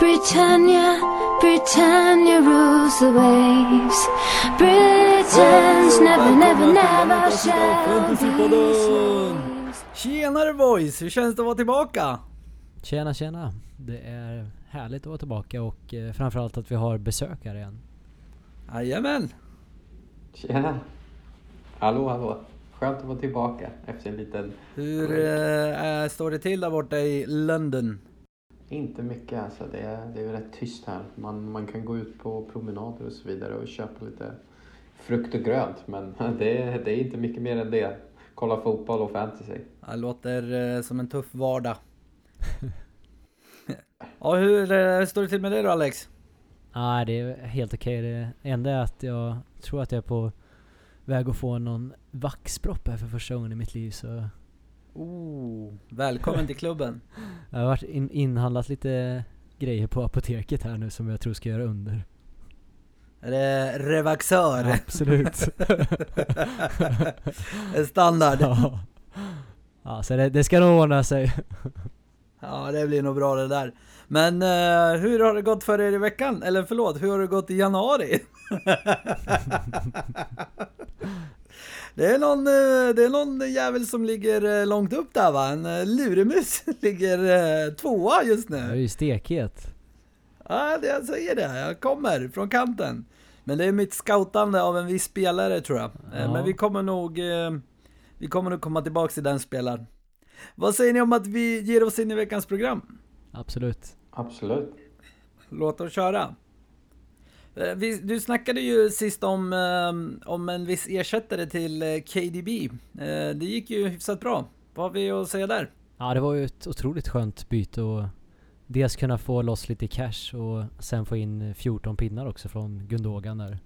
Britannia, Britannia rules the waves. Britons never, never, never shall be. Tjenare boys! Hur känns det att vara tillbaka? Tjena tjena! Det är härligt att vara tillbaka och eh, framförallt att vi har besökare igen. Jajamän! Tjena! Hallå hallå! Skönt att vara tillbaka efter en liten... Hur eh, står det till där borta i London? Inte mycket alltså, det är, det är rätt tyst här. Man, man kan gå ut på promenader och så vidare och köpa lite frukt och grönt men det, är- det är inte mycket mer än det. Kolla fotboll och fantasy. Det låter eh, som en tuff vardag. ja, hur eh, står det till med dig då Alex? Nej det är helt okej. Det enda är att jag tror att jag är på väg att få någon vaxpropp här för första gången i mitt liv så Oh, välkommen till klubben. jag har varit in, inhandlat lite grejer på apoteket här nu som jag tror ska göra under. Är det Revaxör? Absolut. En standard. ja. ja, så det, det ska nog ordna sig. Ja, det blir nog bra det där. Men eh, hur har det gått för er i veckan? Eller förlåt, hur har det gått i januari? det, är någon, eh, det är någon jävel som ligger eh, långt upp där va? En eh, luremus ligger tvåa just Jag är nu. ju stekhet. Ja, det jag säger det. Jag kommer från kanten. Men det är mitt scoutande av en viss spelare tror jag. Ja. Men vi kommer nog Vi kommer nog komma tillbaka till den spelaren. Vad säger ni om att vi ger oss in i veckans program? Absolut. Absolut. Låt oss köra. Eh, vi- Du snackade ju sist om, eh, om en viss ersättare till eh, KDB. Eh, Det gick ju hyfsat bra. Vad har vi att säga där? Ja det var ju ett otroligt skönt byte och dels kunna få loss lite cash och sen få in 14 pinnar också från Gundogan där.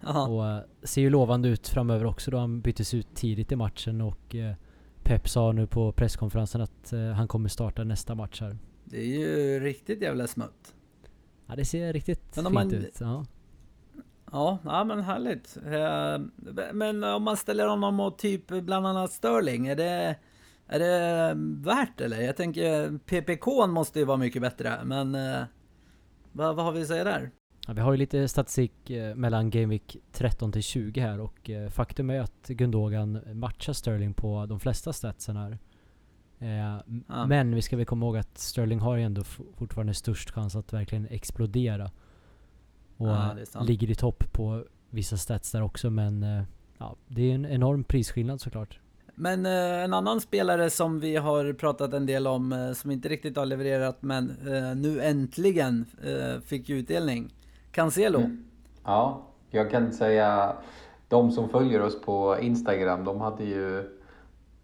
Jaha. Och ser ju lovande ut framöver också då han byttes ut tidigt i matchen och eh, Pep sa nu på presskonferensen att eh, han kommer starta nästa match här. Det är ju riktigt jävla smutt. Ja det ser riktigt fint man- ut. Ja. Ja, ja men härligt. Eh, Men om man ställer honom mot typ bland annat Sterling, är det, är det värt eller? Jag tänker PPK måste ju vara mycket bättre, men eh, vad, vad har vi att säga där? Ja, vi har ju lite statistik eh, mellan Game Week 13 till 20 här och eh, faktum är att Gundogan matchar Sterling på de flesta statsen här. Eh. Men vi ska väl komma ihåg att Sterling har ju ändå fortfarande störst chans att verkligen explodera. Och sant. ligger i topp på vissa stats där också men eh, ja, det är en enorm prisskillnad såklart. Men eh, en annan spelare som vi har pratat en del om, eh, som inte riktigt har levererat, men eh, nu äntligen fick utdelning. Cancelo. Mm. Ja, jag kan säga de som följer oss på Instagram, de hade ju...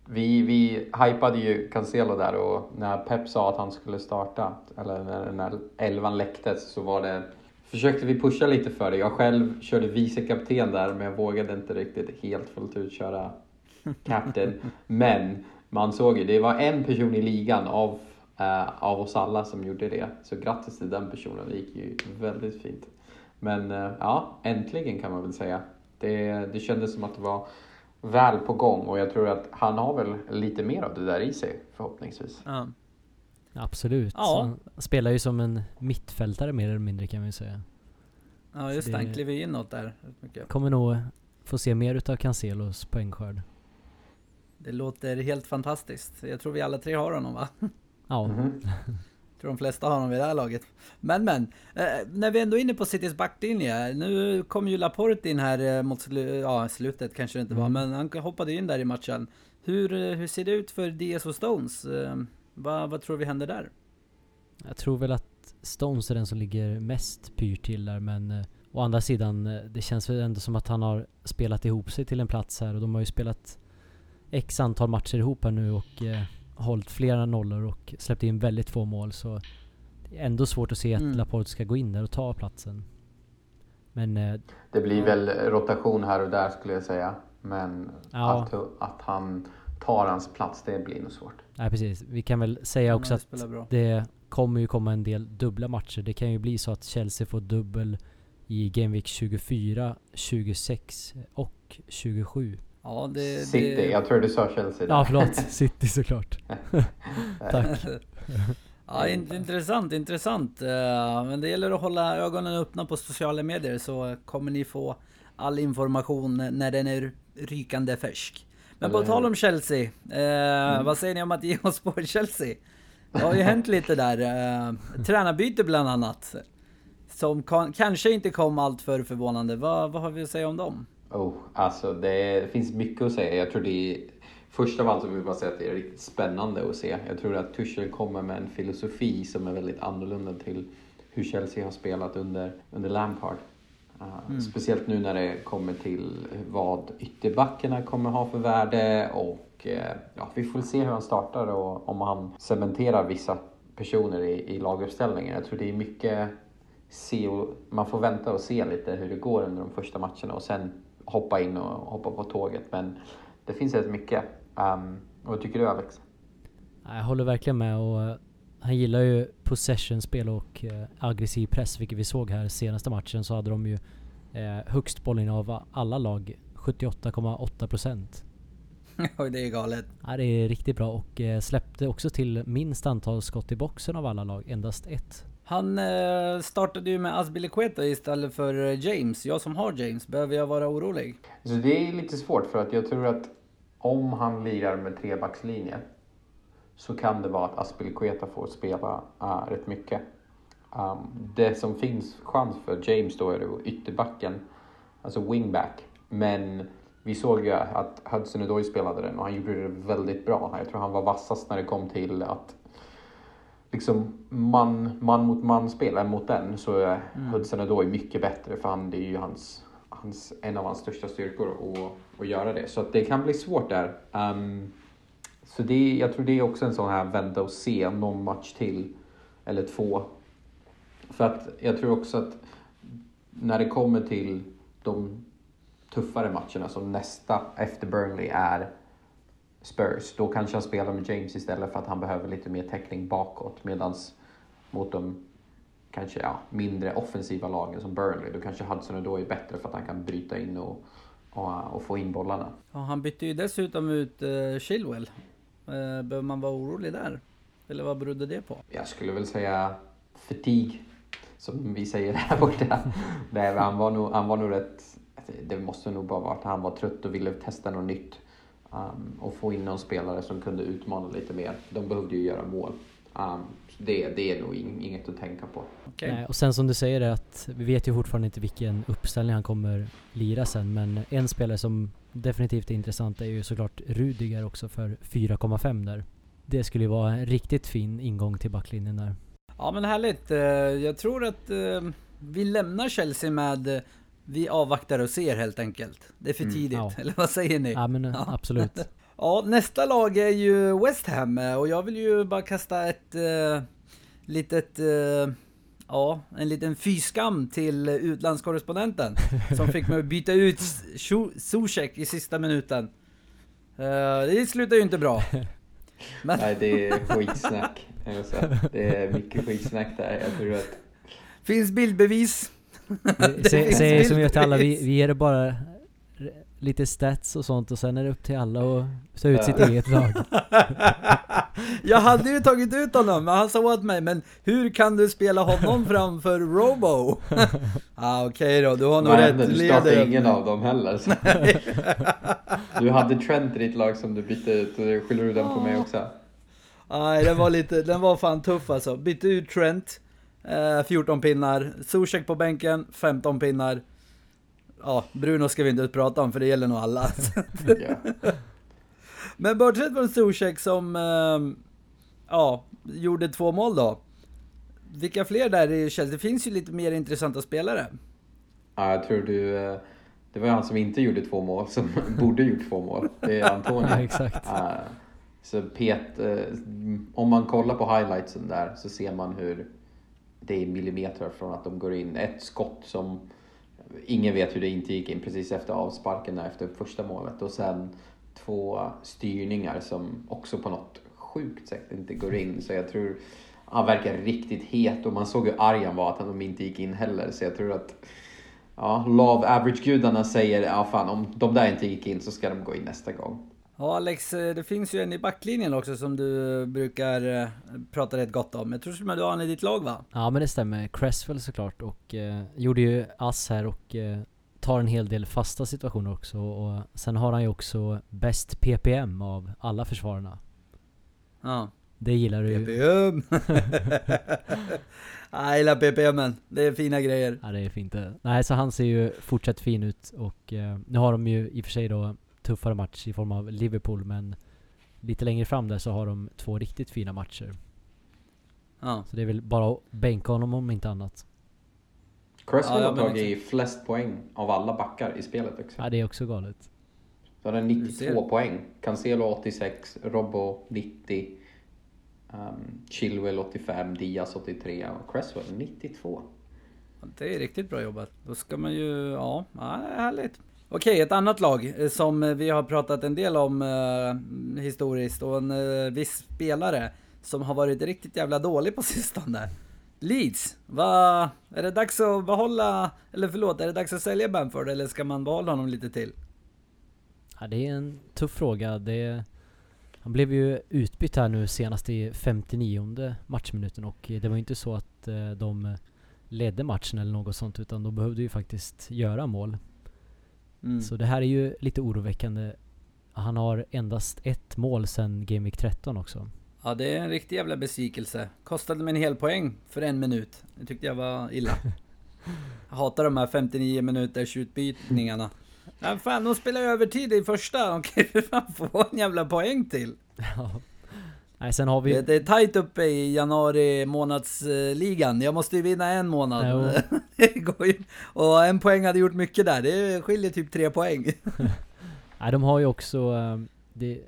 Vi, vi hypade ju Cancelo där och när Pep sa att han skulle starta, eller när, när elvan läcktes så var det... Försökte vi pusha lite för det. Jag själv körde vicekapten där men jag vågade inte riktigt helt fullt ut köra captain. Men man såg ju, det var en person i ligan av, eh, av oss alla som gjorde det. Så grattis till den personen, det gick ju väldigt fint. Men eh, ja, äntligen kan man väl säga. Det, det kändes som att det var väl på gång och jag tror att han har väl lite mer av det där i sig förhoppningsvis. Ja. Absolut. Ja. Han spelar ju som en mittfältare mer eller mindre kan vi säga. ja, just det. Han klev ju inåt där. mycket. Kommer nog få se mer utav Cancelos poängskörd. Det låter helt fantastiskt. Jag tror vi alla tre har honom va? Ja. Mhm. tror de flesta har honom vid det här laget. Men men, eh, när vi ändå är inne på Citys backlinje. Nu kom ju Laporte in här eh, mot slu ja, slutet kanske det inte var, Mm. men han hoppade in där i matchen. Hur, eh, hur ser det ut för DS och Stones? Eh, vad, vad tror vi händer där? Jag tror väl att Stones är den som ligger mest pyrt till där men eh, å andra sidan, eh, det känns väl ändå som att han har spelat ihop sig till en plats här och de har ju spelat X antal matcher ihop här nu och eh, hållit flera nollor och släppt in väldigt få mål så det är ändå svårt att se att Mm. Laporte ska gå in där och ta platsen. Men eh, Det blir väl rotation här och där skulle jag säga. Men Ja. att, att han tar hans plats, det blir nog svårt. nej precis, vi kan väl säga också att det kommer ju komma en del dubbla matcher. Det kan ju bli så att Chelsea får dubbel i Game Week 24, 26 och 27. Ja, det... City, det... jag tror du sa Chelsea där. Ja förlåt, City såklart. Tack. Ja, in, intressant, intressant. Uh, men det gäller att hålla ögonen öppna på sociala medier så kommer ni få all information när den är rykande färsk. Men på tal om Chelsea, uh, mm. vad säger ni om att ge oss på Chelsea? Det har ju hänt lite där. Uh, tränarbyte bland annat. Som kan, kanske inte kom allt för förvånande. Vad, vad har vi att säga om dem? Oh, alltså det finns mycket att säga. Jag tror det är, först av allt så vill jag bara säga att det är riktigt spännande att se. Jag tror att Tuchel kommer med en filosofi som är väldigt annorlunda till hur Chelsea har spelat under, under Lampard. Uh, mm. Speciellt nu när det kommer till vad ytterbackarna kommer ha för värde och uh, ja, vi får se hur han startar och om han cementerar vissa personer i, i laguppställningen. Jag tror det är mycket se och, man får vänta och se lite hur det går under de första matcherna och sen hoppa in och hoppa på tåget. Men det finns rätt mycket. Um, vad tycker du Alex? Jag håller verkligen med och eh, han gillar ju possession-spel och uh, aggressiv press, vilket vi såg här senaste matchen så hade de ju uh, högst bollinnehav av alla lag, 78,8%. Oj, det är galet. Ja, det är riktigt bra och släppte också till minst antal skott i boxen av alla lag, endast ett. Han eh, startade ju med Azpilicueta istället för eh, James. Jag som har James, behöver jag vara orolig? Så det är lite svårt för att jag tror att om han lirar med trebackslinje så kan det vara att Azpilicueta får spela uh, rätt mycket. Um, det som finns chans för James då är då ytterbacken, alltså wingback. Men vi såg ju att Hudson Odoi spelade den och han gjorde det väldigt bra. Jag tror han var vassast när det kom till att liksom man, man mot man spelar mot den så är mm. Hudson då mycket bättre för han, det är ju hans, hans, en av hans största styrkor att, att göra det. Så det kan bli svårt där. Um, så det, jag tror det är också en sån här vänta och se någon match till eller två. För att jag tror också att när det kommer till de tuffare matcherna som nästa efter Burnley är Spurs, då kanske han spelar med James istället för att han behöver lite mer täckning bakåt. Medans mot de kanske ja, mindre offensiva lagen som Burnley, då kanske Hudson då är bättre för att han kan bryta in och, och, och få in bollarna. Ja, han bytte ju dessutom ut uh, Chilwell. Uh, behöver man vara orolig där? Eller vad berodde det på? Jag skulle väl säga fatigue, som vi säger här borta. Nej, han, var nog, han var nog rätt... Det måste nog bara vara att han var trött och ville testa något nytt. Um, och få in någon spelare som kunde utmana lite mer. De behövde ju göra mål. Um, det, det är nog inget att tänka på. Okay. Nej, och sen som du säger att vi vet ju fortfarande inte vilken uppställning han kommer lira sen men en spelare som definitivt är intressant är ju såklart Rudiger också för 4,5 där. Det skulle ju vara en riktigt fin ingång till backlinjen där. Ja men härligt. Eh, jag tror att eh, vi lämnar Chelsea med vi avvaktar och ser helt enkelt. Det är för mm, tidigt, ja. eller vad säger ni? Ja men ja. absolut. ja, nästa lag är ju West Ham och jag vill ju bara kasta ett uh, litet uh, Ja, en liten fyskam till utlandskorrespondenten som fick mig att byta ut Zuzek i sista minuten. Uh, det slutar ju inte bra. Men... Nej, det är skitsnack. Det är mycket skitsnack där. Jag tror att... Finns bildbevis. Säg som jag till alla, vi, vi ger det bara lite stats och sånt och sen är det upp till alla att ta ut sitt eget lag. jag hade ju tagit ut honom, men han sa åt mig, men hur kan du spela honom framför Robo? ah, Okej okay då, du har nog rätt. Du startade ingen av dem heller. Du hade Trent i ditt lag som du bytte ut, och skyller du den på mig också? Nej, den var lite, den var fan tuff alltså. Bytte ut Trent, eh, 14 pinnar. Zuzek på bänken, 15 pinnar ja, Bruno ska vi inte prata om för det gäller nog alla. Men bortsett från Zuzek som, äh, ja, gjorde två mål då. Vilka fler där i Chelsea? Det finns ju lite mer intressanta spelare. Ja, jag tror du... Eh, det var han som inte gjorde två mål, som borde gjort två mål. Det är Antonio. ja, exakt. Så Pet, eh, om man kollar på highlightsen där så ser man hur det är millimeter från att de går in. Ett skott som ingen vet hur det inte gick in precis efter avsparken där efter första målet och sen två styrningar som också på något sjukt sätt inte går in. Så jag tror han verkar riktigt het och man såg hur arg han var att de inte gick in heller. Så jag tror att ja, love average-gudarna säger ja fan om de där inte gick in så ska de gå in nästa gång. Ja Alex, eh, det finns ju en i backlinjen också som du brukar eh, prata rätt gott om. Jag tror som att du har han i ditt lag va? Ja men det stämmer. Cresswell såklart och eh, gjorde ju ass här och eh, tar en hel del fasta situationer också och sen har han ju också bäst PPM av alla försvararna. Ja. Det gillar du. PPM! jag gillar PPMen. Det är fina grejer. Ja det är fint det. Nej så han ser ju fortsatt fin ut och eh, nu har de ju i och för sig då tuffare match i form av Liverpool men lite längre fram där så har de två riktigt fina matcher. Ja. Så det är väl bara att bänka honom om inte annat. Cresswell Ja, har tagit flest poäng av alla backar i spelet också. Ja det är också galet. Så han har Du 92 ser. poäng. Cancelo 86, Robbo 90, um, Chilwell 85, Diaz 83 och Cresswell 92. Det är riktigt bra jobbat. Då ska man ju, ja, ja det är härligt. Okej, ett annat lag eh, som eh, vi har pratat en del om eh, historiskt och en eh, viss spelare som har varit riktigt jävla dålig på sistone. Leeds, Va, Är det dags att behålla, eller förlåt, är det dags att sälja Bamford eller ska man behålla honom lite till? Ja, det är en tuff fråga. Det, han blev ju utbytt här nu senast i 59 matchminuten och det var ju inte så att eh, de eh, ledde matchen eller något sånt utan de behövde ju faktiskt göra mål. Mm. Så det här är ju lite oroväckande. Han har endast ett mål sedan Game Week 13 också. Ja, det är en riktig jävla besvikelse. Kostade mig en hel poäng för en minut. Det tyckte jag var illa. Jag hatar de här 59 minuters utbytningarna. Nej fan, de spelar ju övertid i första. De kan ju fan få en jävla poäng till. Nej, sen har vi... Det, det är tight uppe i januari månadsligan. Jag måste ju vinna en månad. Ju. Och en poäng hade gjort mycket där. Det skiljer typ tre poäng. Nej, de har ju också eh, det,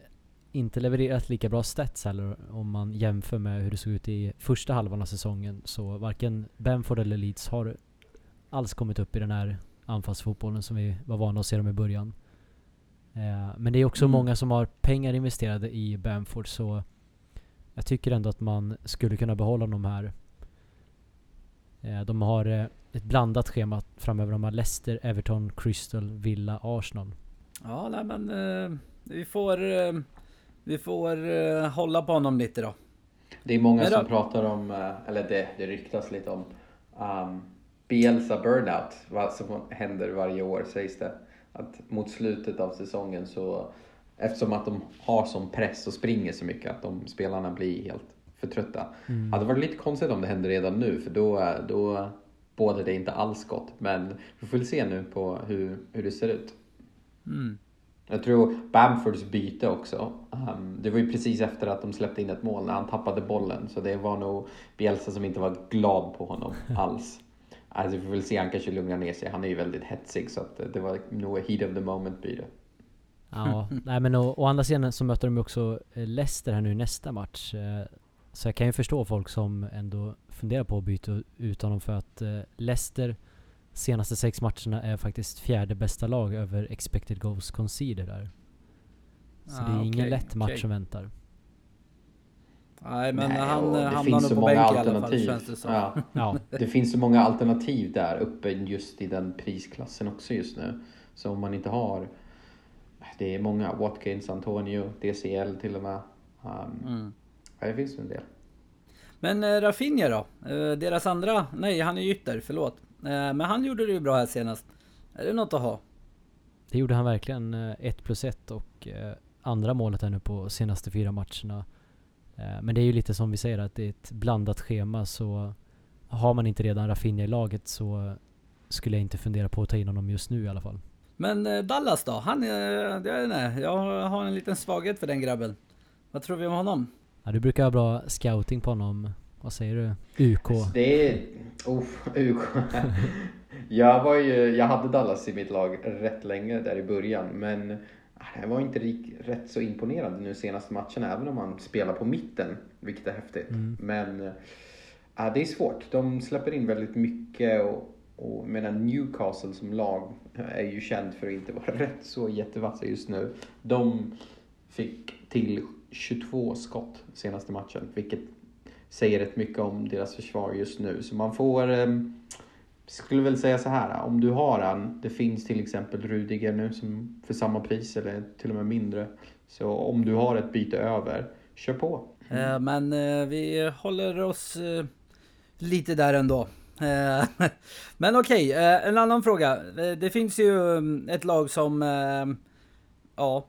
inte levererat lika bra stats heller om man jämför med hur det såg ut i första halvan av säsongen. Så varken Benford eller Leeds har alls kommit upp i den här anfallsfotbollen som vi var vana att se dem i början. Eh, men det är också Mm. många som har pengar investerade i Bamford så jag tycker ändå att man skulle kunna behålla dem här. Eh, de har eh, ett blandat schema framöver. De har Leicester, Everton, Crystal, Villa, Arsenal. Ja, nej men eh, vi får... Vi får hålla på honom lite då. Det är många som pratar om, eller det, det ryktas lite om, um, Bielsa burnout, vad som händer varje år sägs det. Att mot slutet av säsongen så, eftersom att de har sån press och springer så mycket, att de spelarna blir helt för trötta. Mm. Hade varit lite konstigt om det hände redan nu, för då, då bådar det inte alls gott. Men vi får väl se nu på hur, hur det ser ut. Mm. Jag tror Bamfords byte också. Um, det var ju precis efter att de släppte in ett mål när han tappade bollen. Så det var nog Bielsa som inte var glad på honom alls. Alltså vi får väl se, han kanske lugnar ner sig. Han är ju väldigt hetsig så att det var nog heat of the moment byte. Ja, nej men å, å andra sidan så möter de också eh, Leicester här nu i nästa match. eh, Så jag kan ju förstå folk som ändå funderar på att byta ut honom för att eh, Leicester senaste sex matcherna är faktiskt fjärde bästa lag över expected goals conceded där. Så Ah, det är ingen okej, lätt match okej. som väntar. Nej men Nej, han hamnar nog så på många bänk i alla fall alternativ. känns det. Ja, Ja, det finns så många alternativ där uppe just i den prisklassen också just nu. Så om man inte har, det är många, Watkins, Antonio, DCL till och med. Um, Mm. ja, det finns en del. Men eh, Rafinha då? Eh, deras andra? Nej, han är ytter, förlåt. Eh, men han gjorde det ju bra här senast. Är det något att ha? det gjorde han verkligen. 1 plus 1 och andra målet här nu på senaste fyra matcherna. Men det är ju lite som vi säger att det är ett blandat schema så har man inte redan Rafinha i laget så skulle jag inte fundera på att ta in honom just nu i alla fall. Men eh, Dallas då? Han är... Jag inte, jag har en liten svaghet för den grabben. Vad tror vi om honom? Ja, du brukar ha bra scouting på honom. Vad säger du? UK? Det är... Oh, UK. jag, var ju, jag hade Dallas i mitt lag rätt länge där i början, men jag var inte rik, rätt så imponerad nu senaste matcherna, även om man spelar på mitten, vilket är häftigt. Mm. Men ja, det är svårt. De släpper in väldigt mycket och, och medan Newcastle som lag är ju känd för att inte vara rätt så jättevassa just nu. De fick till 22 skott senaste matchen, vilket säger rätt mycket om deras försvar just nu. Så man får, eh, skulle väl säga så här, om du har han, det finns till exempel Rudiger nu som för samma pris eller till och med mindre, Så om du har ett byte över, kör på. Mm. Men eh, vi håller oss eh, lite där ändå. Eh, men okej, okay, en annan fråga. Eh, det finns ju mm, ett lag som, ja,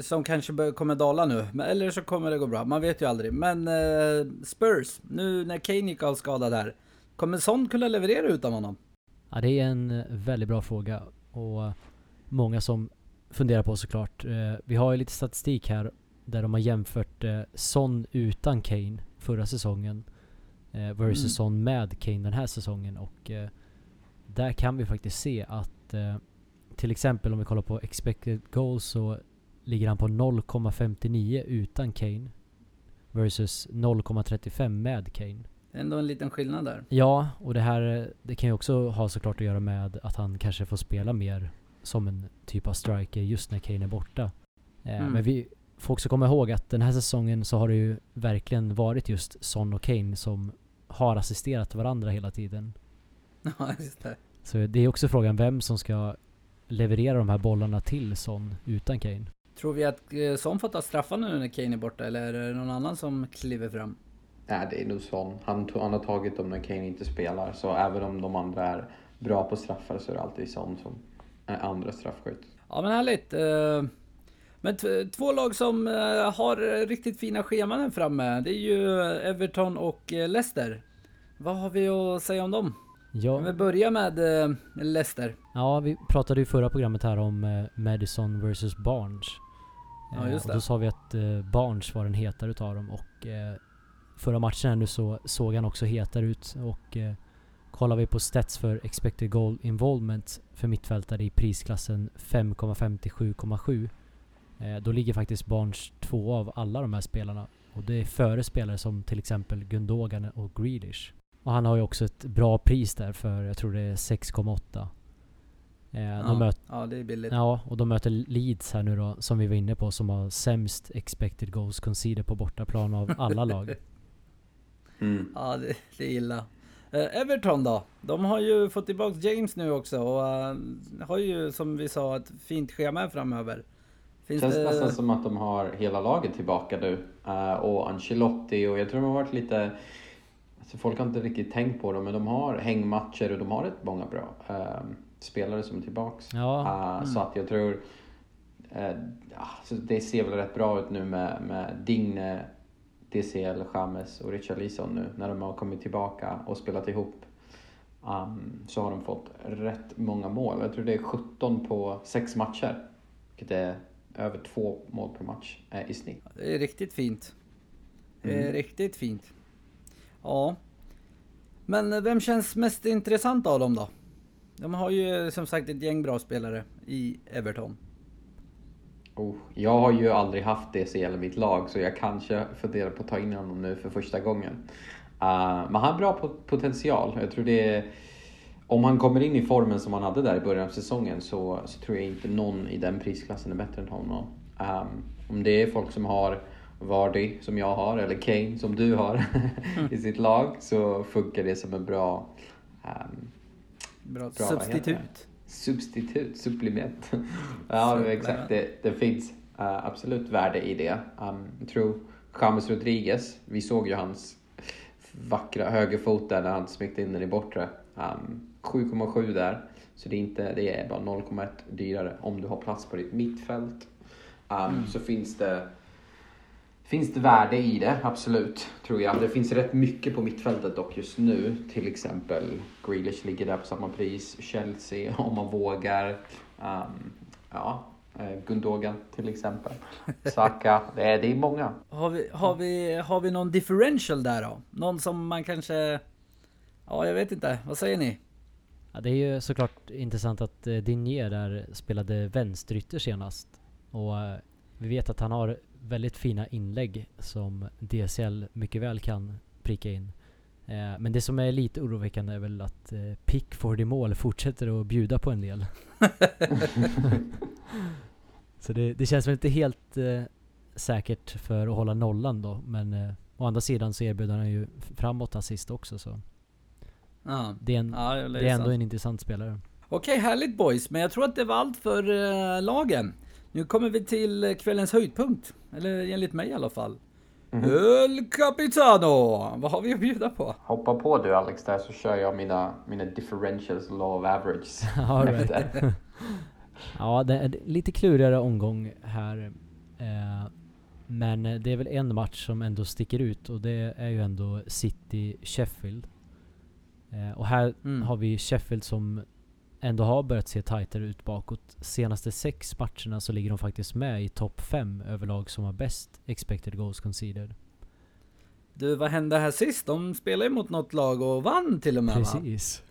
som kanske kommer dala nu. Eller så kommer det gå bra, man vet ju aldrig. Men Spurs, nu när Kane gick av skadad där. Kommer Son kunna leverera utan honom? Ja, det är en väldigt bra fråga och många som funderar på såklart. Vi har ju lite statistik här där de har jämfört Son utan Kane förra säsongen eh, versus Mm. Son med Kane den här säsongen och eh, där kan vi faktiskt se att eh, till exempel om vi kollar på expected goals så ligger han på 0,59 utan Kane versus 0,35 med Kane. Det är ändå en liten skillnad där. Ja, och det här det kan ju också ha såklart att göra med att han kanske får spela mer som en typ av striker just när Kane är borta. Eh, Mm. Men vi får också komma ihåg att den här säsongen så har det ju verkligen varit just Son och Kane som har assisterat varandra hela tiden. Ja, just det. Så det är också frågan vem som ska leverera de här bollarna till Son utan Kane. Tror vi att eh, Son får ta straffar nu när Kane är borta eller är det någon annan som kliver fram? Nej, det är nog Son. Han, han har tagit dem när Kane inte spelar. Så även om de andra är bra på straffar så är det alltid Son som är andra straffskytt. Ja men härligt. Eh, Men två lag som eh, har riktigt fina scheman här framme. Det är ju Everton och Leicester. Vad har vi att säga om dem? Ja, vi börjar med eh, Leicester. Ja, vi pratade ju i förra programmet här om eh, Madison vs Barnes. Ja, Eh, just och det. då sa vi att Barnes var den hetare utav dem och förra matchen här nu så såg han också hetare ut och kollar vi på stats för expected goal involvement för mittfältare i prisklassen 5,57,7 eh, då ligger faktiskt Barnes två av alla de här spelarna och det är före spelare som till exempel Gundogan och Grealish. Och han har ju också ett bra pris där för, jag tror det är 6,8. Eh, Ja, de möt, ja det är billigt. ja, och de möter Leeds här nu då, som vi var inne på, som har sämst expected goals conceded på bortaplan av alla lag. Mm. Ja, det, det är illa. Eh, Everton då? De har ju fått tillbaka James nu också och eh, har ju som vi sa ett fint schema framöver. Finns Känns det... nästan som att de har hela laget tillbaka nu. Eh, och Ancelotti och jag tror de har varit lite... Alltså folk har inte riktigt tänkt på dem men de har hängmatcher och de har rätt många bra eh, spelare som är tillbaks. Ja, Eh, Så att jag tror... eh, ja, så det ser väl rätt bra ut nu med, med Digne, DCL, James och Richarlison nu när de har kommit tillbaka och spelat ihop. Um, så har de fått rätt många mål. Jag tror det är 17 på 6 matcher. Vilket är över två mål per match eh, i snitt. Det är riktigt fint. Det är Mm. riktigt fint. Ja. Men vem känns mest intressant av dem då? De har ju som sagt ett gäng bra spelare i Everton. Oh, jag har ju aldrig haft DCL i mitt lag så jag kanske funderar på att ta in honom nu för första gången. Uh, men han har bra potential. Jag tror det är, om han kommer in i formen som han hade där i början av säsongen så, så tror jag inte någon i den prisklassen är bättre än honom. Um, om det är folk som har Vardy som jag har eller Kane som du har i sitt lag så funkar det som en bra um, Bra, Bra, substitut. Substitut, supplement. ja, exakt. Det, det finns eh, absolut värde i det. Um, jag tror James Rodriguez, vi såg ju hans vackra högerfot där när han smekte in den i bortre. Um, 7,7 där. Så det är, inte, det är bara 0,1 dyrare om du har plats på ditt mittfält. Um, Så finns det Finns det värde i det? Absolut, tror jag. Det finns rätt mycket på mittfältet dock just nu. Till exempel Grealish ligger där på samma pris. Chelsea om man vågar. Um, ja, eh, Gundogan till exempel. Saka. Det är, det är många. Har vi, har, vi, har vi någon differential där då? Någon som man kanske... Ja, jag vet inte. Vad säger ni? Ja, det är ju såklart intressant att eh, Dinier där spelade vänsterytter senast. Och eh, vi vet att han har väldigt fina inlägg som DCL mycket väl kan pricka in. Eh, men det som är lite oroväckande är väl att eh, Pickford i mål fortsätter att bjuda på en del. Så det, det känns väl inte helt eh, säkert för att hålla nollan då. Men eh, å andra sidan så erbjuder han ju framåt assist också så. Ja, Det är, en, ja det är ändå sant. en intressant spelare. Okej, härligt boys. Men jag tror att det var allt för eh, lagen. Nu kommer vi till kvällens höjdpunkt. Eller enligt mig i alla fall. Mhm. El Capitano! Vad har vi att bjuda på? Hoppa på du Alex där så kör jag mina, mina differentials law of average. Right. Ja, det är lite klurigare omgång här. Eh, men det är väl en match som ändå sticker ut och det är ju ändå City-Sheffield. Eh, och här Mm. har vi Sheffield som ändå har börjat se tajtare ut bakåt. Senaste sex matcherna så ligger de faktiskt med i topp fem överlag som har bäst expected goals conceded. Du, vad hände här sist? De spelade ju mot något lag och vann till och med va? Precis.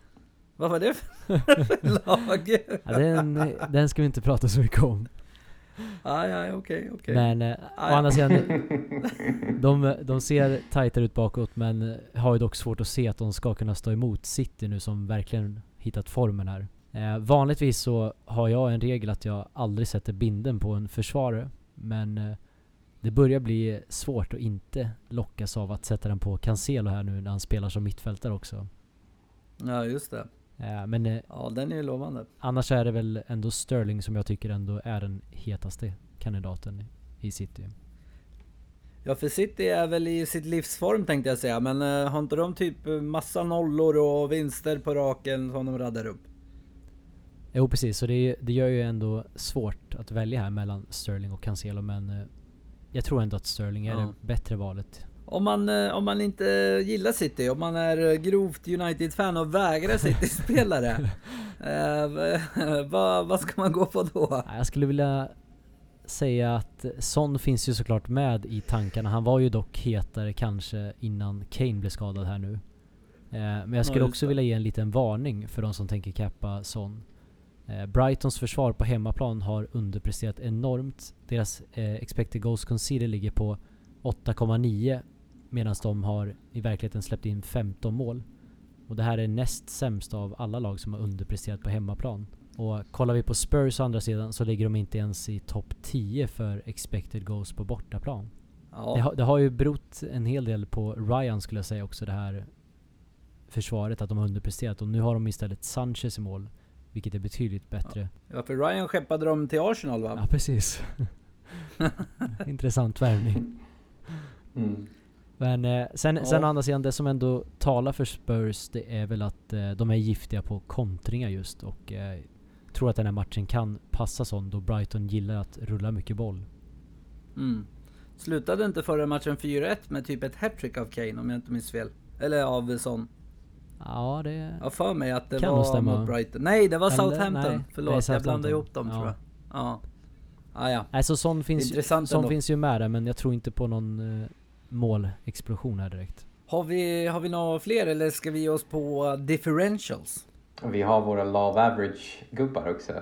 Vad var det för lag? Ja, den, den ska vi inte prata så mycket om. Ah, ja, okej, okej. Men eh, å Aj. andra sidan, de, de ser tajtare ut bakåt men har ju dock svårt att se att de ska kunna stå emot City nu som verkligen hittat formen här. Eh, vanligtvis så har jag en regel att jag aldrig sätter binden på en försvarare. Men eh, det börjar bli svårt att inte lockas av att sätta den på Cancelo här nu när han spelar som mittfältare också. Ja, just det. Eh, men eh, Ja, den är ju lovande. annars är det väl ändå Sterling som jag tycker ändå är den hetaste kandidaten i City. Ja, för City är väl i sitt livsform tänkte jag säga, men har inte de typ massa nollor och vinster på raken som de raddar upp? Jo precis, så det, det gör ju ändå svårt att välja här mellan Sterling och Cancelo men eh, jag tror ändå att Sterling är Ja. det bättre valet. Om man, eh, om man inte gillar City, om man är eh, grovt United-fan och vägrar City-spelare, eh, vad, vad ska man gå på då? Ja, Jag skulle vilja säga att Son finns ju såklart med i tankarna. Han var ju dock hetare kanske innan Kane blev skadad här nu. Eh, men jag skulle just också vilja ge en liten varning för de som tänker cappa Son. Eh, Brightons försvar på hemmaplan har underpresterat enormt. Deras eh, expected goals conceded ligger på 8,9 medan de har i verkligheten släppt in 15 mål. Och det här är näst sämst av alla lag som har underpresterat på hemmaplan. Och kollar vi på Spurs å andra sidan så ligger de inte ens i topp 10 för expected goals på bortaplan. Det, Ja, har, det har ju berott en hel del på Ryan skulle jag säga också det här försvaret, att de har underpresterat. Och nu har de istället Sanchez i mål, vilket är betydligt bättre. ja, för Ryan skeppade dem till Arsenal va? Ja, precis. Intressant värvning. Mm. Men eh, sen, Ja. sen å andra sidan, det som ändå talar för Spurs, det är väl att eh, de är giftiga på kontringar just och eh, tror att den här matchen kan passa sån då Brighton gillar att rulla mycket boll. Mm. Slutade inte förra matchen 4-1 med typ ett hattrick av Kane om jag inte minns fel? Eller av Son? Ja, det... Jag för mig att det Kan var mot Brighton. Nej, det var Eller, Southampton. nej, Förlåt, är jag blandade Southampton. ihop dem Ja. tror jag. Ja. Ah, ja. Nej, så sån finns, Intressant sån ändå. finns ju med där, men jag tror inte på någon eh, målexplosion här direkt. Har vi, har vi några fler eller ska vi ge oss på differentials? Vi har våra of average-gubbar också.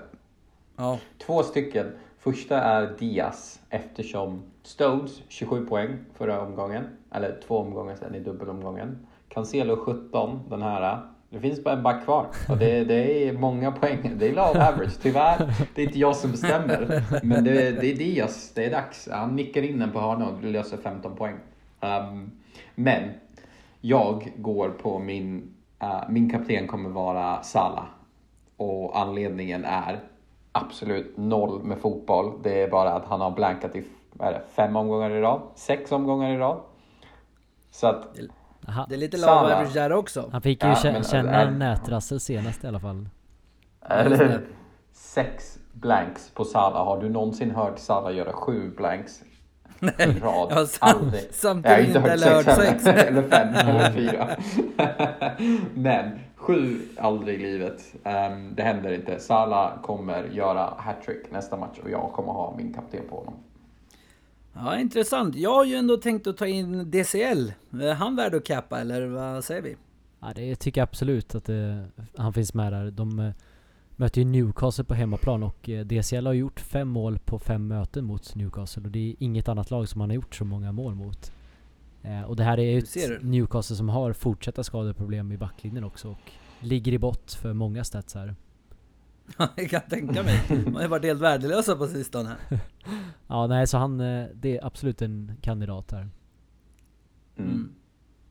Ja. Två stycken. Första är Diaz eftersom Stones 27 poäng förra omgången. Eller två omgångar sedan i dubbelomgången. Cancelo 17 den här. Det finns bara en back kvar och det, det är många poäng. Det är law average. Tyvärr, det är inte jag som bestämmer. Men det, det är Diaz, det är dags. Han nickar in den på hörna och löser 15 poäng. Um, men jag går på min, uh, min kapten kommer vara Salah. Och anledningen är absolut noll med fotboll. Det är bara att han har blankat i vad är det, fem omgångar i rad, sex omgångar i rad. Så att, Aha. Det är lite low average där också. Han fick ju Ja, kä- men, känna äh, nätrassel senast i alla fall. eller sex blanks på Salah. Har du någonsin hört Salah göra sju blanks i rad? Ja, sam- Aldrig. samtidigt Jag har inte hört eller hört heller. sex. eller fem eller fyra. Men sju aldrig i livet. Ehm, det händer inte. Salah kommer göra hattrick nästa match och jag kommer ha min kapten på honom. Ja, intressant. Jag har ju ändå tänkt att ta in DCL. Är han värd att cappa eller vad säger vi? Ja, det tycker jag absolut att eh, han finns med där. De eh, möter ju Newcastle på hemmaplan och eh, DCL har gjort fem mål på fem möten mot Newcastle och det är inget annat lag som han har gjort så många mål mot. Och det här är ju ett det. Newcastle som har fortsatta skadeproblem i backlinjen också och ligger i bott för många stats här. Ja, jag kan tänka mig. De har ju varit helt värdelösa på sistone. Ja, nej så han, eh, det är absolut en kandidat här. Mm. Mm.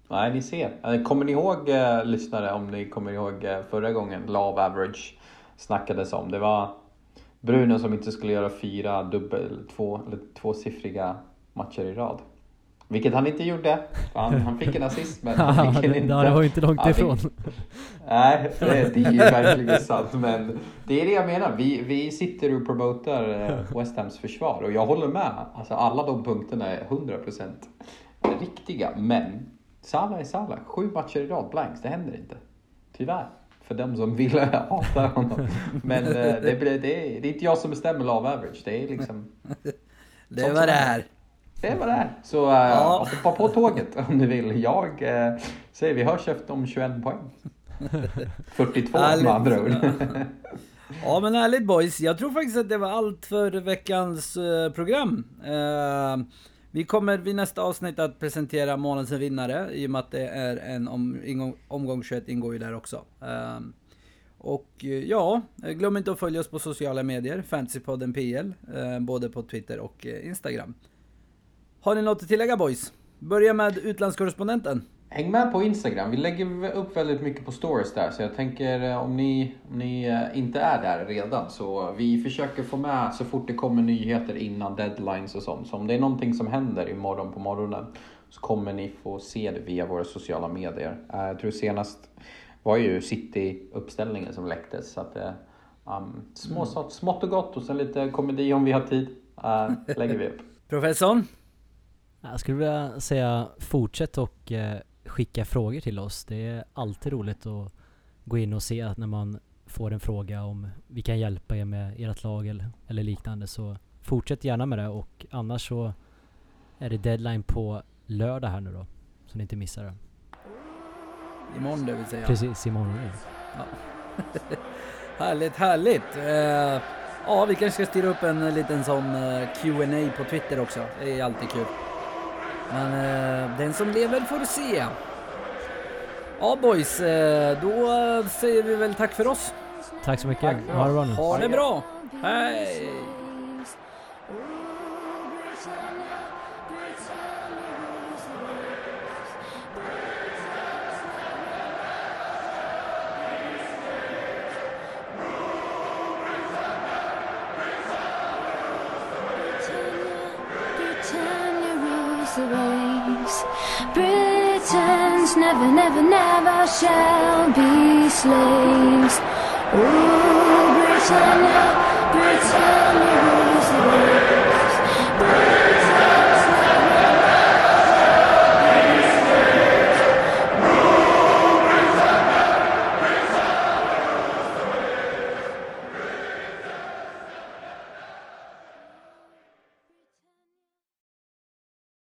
Nej, ni ser. Eh, Kommer ni ihåg, eh, lyssnare, om ni kommer ihåg eh, förra gången of Average snackades om? Det var Bruno som inte skulle göra fyra dubbel, två, eller tvåsiffriga matcher i rad. Vilket han inte gjorde. Han, han fick en assist men han fick det, en inte. det var inte långt ifrån. Nej, det, det är ju verkligen sant. Men det är det jag menar. Vi, vi sitter och promotar eh, West Hams försvar och jag håller med. Alltså alla de punkterna är 100% riktiga. Men Salah är Salah. Sju matcher i rad blanks, det händer inte. Tyvärr. För dem som vill hata honom. Men eh, det, blir- det, är, det är inte jag som bestämmer love average. Det är liksom Det var det här. Det är vad det är. Så äh, Ja. hoppa på tåget om ni vill. Jag äh, säger vi hörs efter om 21 poäng. 42 Härligt. med andra ord. Ja men härligt boys. Jag tror faktiskt att det var allt för veckans eh, program. Eh, vi kommer vid nästa avsnitt att presentera månadens vinnare i och med att det är en om, ingång, omgång 21 ingår ju där också. Eh, och eh, ja, glöm inte att följa oss på sociala medier, Fantasypodden PL, både på Twitter och Instagram. Har ni något att tillägga boys? Börja med utlandskorrespondenten. Häng med på Instagram. Vi lägger upp väldigt mycket på stories där. Så jag tänker eh, om ni, om ni eh, inte är där redan så vi försöker få med så fort det kommer nyheter innan deadlines och sånt. Så om det är någonting som händer imorgon på morgonen så kommer ni få se det via våra sociala medier. Eh, Jag tror senast var ju City-uppställningen som läcktes. Så att, um, små, smått och gott och sen lite komedi om vi har tid. eh, lägger vi upp. Professorn? Jag skulle vilja säga fortsätt och eh, skicka frågor till oss. Det är alltid roligt att gå in och se att när man får en fråga om vi kan hjälpa er med ert lag eller, eller liknande så fortsätt gärna med det och annars så är det deadline på lördag här nu då. Så ni inte missar det. Imorgon det vill säga. Precis, imorgon. ja. Härligt, härligt. Eh, ja, vi kanske ska styra upp en liten sån eh, Q&A på Twitter också. Det är alltid kul. Men eh, den som lever får se. Ja boys, eh, då säger vi väl tack för oss. Tack så mycket. Tack ha det bra nu. Ha det bra. Hej! Britons never, never, never shall be slaves. Oh, Britannia, Britannia rules the waves.